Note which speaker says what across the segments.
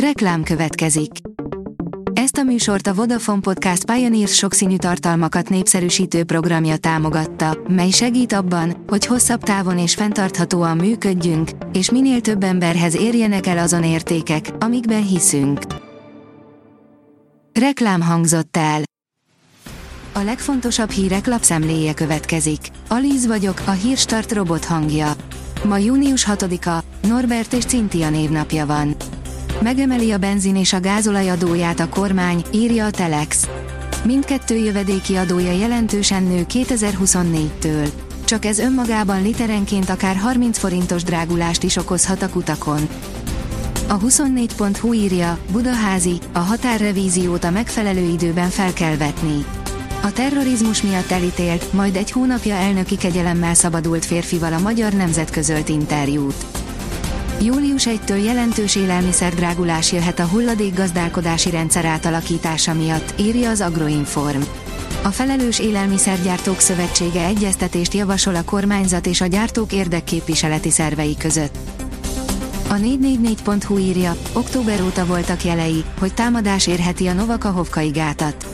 Speaker 1: Reklám következik. Ezt a műsort a Vodafone Podcast Pioneers sokszínű tartalmakat népszerűsítő programja támogatta, mely segít abban, hogy hosszabb távon és fenntarthatóan működjünk, és minél több emberhez érjenek el azon értékek, amikben hiszünk. Reklám hangzott el. A legfontosabb hírek lapszemléje következik. Alíz vagyok, a hírstart robot hangja. Ma június 6-a, Norbert és Cintia névnapja van. Megemeli a benzin és a gázolaj adóját a kormány, írja a Telex. Mindkettő jövedéki adója jelentősen nő 2024-től. Csak ez önmagában literenként akár 30 forintos drágulást is okozhat a kutakon. A 24.hu írja, Budaházi, a határrevíziót a megfelelő időben fel kell vetni. A terrorizmus miatt elítélt, majd egy hónapja elnöki kegyelemmel szabadult férfival a Magyar Nemzet közölt interjút. Július 1-től jelentős élelmiszerdrágulás jöhet a hulladékgazdálkodási rendszer átalakítása miatt, írja az Agroinform. A Felelős Élelmiszergyártók Szövetsége egyeztetést javasol a kormányzat és a gyártók érdekképviseleti szervei között. A 444.hu írja, október óta voltak jelei, hogy támadás érheti a Novakahovkai gátat.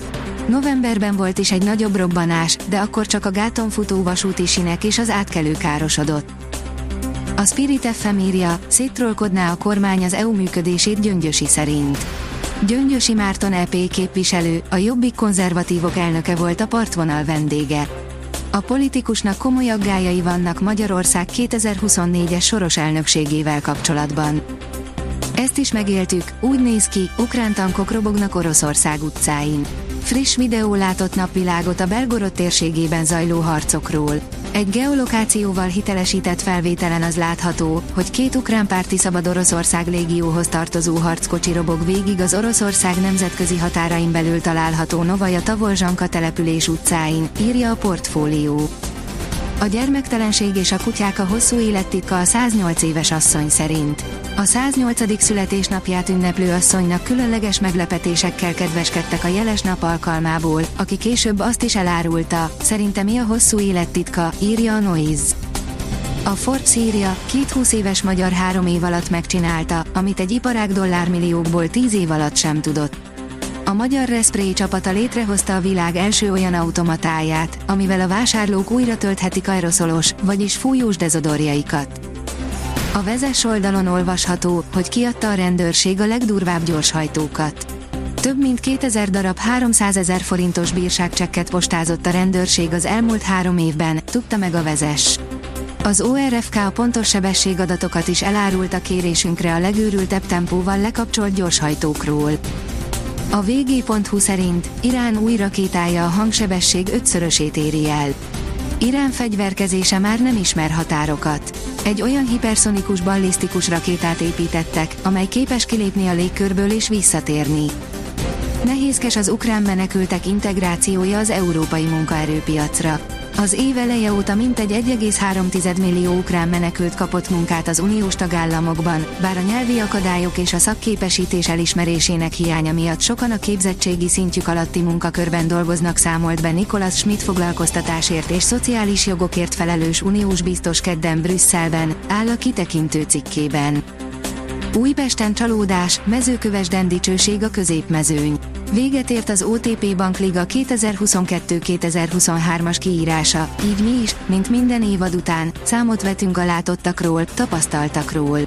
Speaker 1: Novemberben volt is egy nagyobb robbanás, de akkor csak a gáton futó vasúti sinek és az átkelő károsodott. A Spirit FM írja, széttrollkodná a kormány az EU működését Gyöngyösi szerint. Gyöngyösi Márton EP képviselő, a Jobbik konzervatívok elnöke volt a partvonal vendége. A politikusnak komoly aggájai vannak Magyarország 2024-es soros elnökségével kapcsolatban. Ezt is megéltük, úgy néz ki, ukrán tankok robognak Oroszország utcáin. Friss videó látott napvilágot a Belgorod térségében zajló harcokról. Egy geolokációval hitelesített felvételen az látható, hogy két ukrán párti szabad Oroszország légióhoz tartozó harckocsi robog végig az Oroszország nemzetközi határain belül található Novaja Tavolzsanka település utcáin, írja a portfólió. A gyermektelenség és a kutyák a hosszú élettitka a 108 éves asszony szerint. A 108. születésnapját ünneplő asszonynak különleges meglepetésekkel kedveskedtek a jeles nap alkalmából, aki később azt is elárulta, szerinte mi a hosszú élettitka, írja a Noise. A Forbes írja, két 20 éves magyar három év alatt megcsinálta, amit egy iparág dollármilliókból 10 év alatt sem tudott. A magyar Respray csapata létrehozta a világ első olyan automatáját, amivel a vásárlók újra tölthetik aeroszolos, vagyis fújós dezodorjaikat. A vezes oldalon olvasható, hogy kiadta a rendőrség a legdurvább gyorshajtókat. Több mint 2000 darab 300 ezer forintos bírságcsekket postázott a rendőrség az elmúlt három évben, tudta meg a vezes. Az ORFK a pontos sebességadatokat is elárult a kérésünkre a legőrültebb tempóval lekapcsolt gyorshajtókról. A vg.hu szerint Irán új rakétája a hangsebesség ötszörösét éri el. Irán fegyverkezése már nem ismer határokat. Egy olyan hiperszonikus ballisztikus rakétát építettek, amely képes kilépni a légkörből és visszatérni. Nehézkes az ukrán menekültek integrációja az európai munkaerőpiacra. Az év eleje óta mintegy 1,3 millió ukrán menekült kapott munkát az uniós tagállamokban, bár a nyelvi akadályok és a szakképesítés elismerésének hiánya miatt sokan a képzettségi szintjük alatti munkakörben dolgoznak számolt be Nikolas Schmidt foglalkoztatásért és szociális jogokért felelős uniós biztos kedden Brüsszelben, áll a kitekintő cikkében. Újpesten csalódás, mezőköves dicsőség a középmezőny. Véget ért az OTP Bankliga 2022-2023-as kiírása, így mi is, mint minden évad után, számot vetünk a látottakról, tapasztaltakról.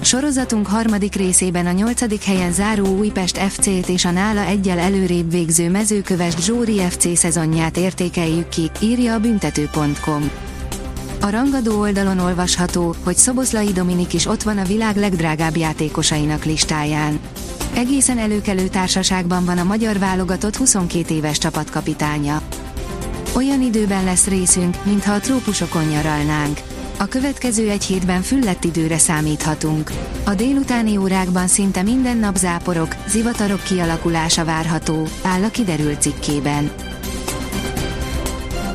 Speaker 1: Sorozatunk harmadik részében a nyolcadik helyen záró Újpest FC-t és a nála egyel előrébb végző mezőköves Zsóri FC szezonját értékeljük ki, írja a büntető.com. A rangadó oldalon olvasható, hogy Szoboszlai Dominik is ott van a világ legdrágább játékosainak listáján. Egészen előkelő társaságban van a magyar válogatott 22 éves csapatkapitánya. Olyan időben lesz részünk, mintha a trópusokon nyaralnánk. A következő egy hétben füllett időre számíthatunk. A délutáni órákban szinte minden nap záporok, zivatarok kialakulása várható, áll a kiderült cikkében.